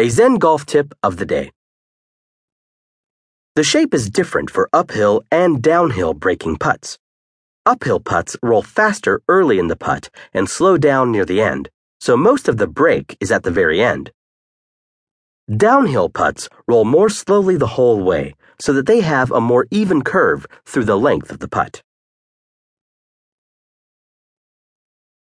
A Zen golf tip of the day. The shape is different for uphill and downhill breaking putts. Uphill putts roll faster early in the putt and slow down near the end, so most of the break is at the very end. Downhill putts roll more slowly the whole way, so that they have a more even curve through the length of the putt.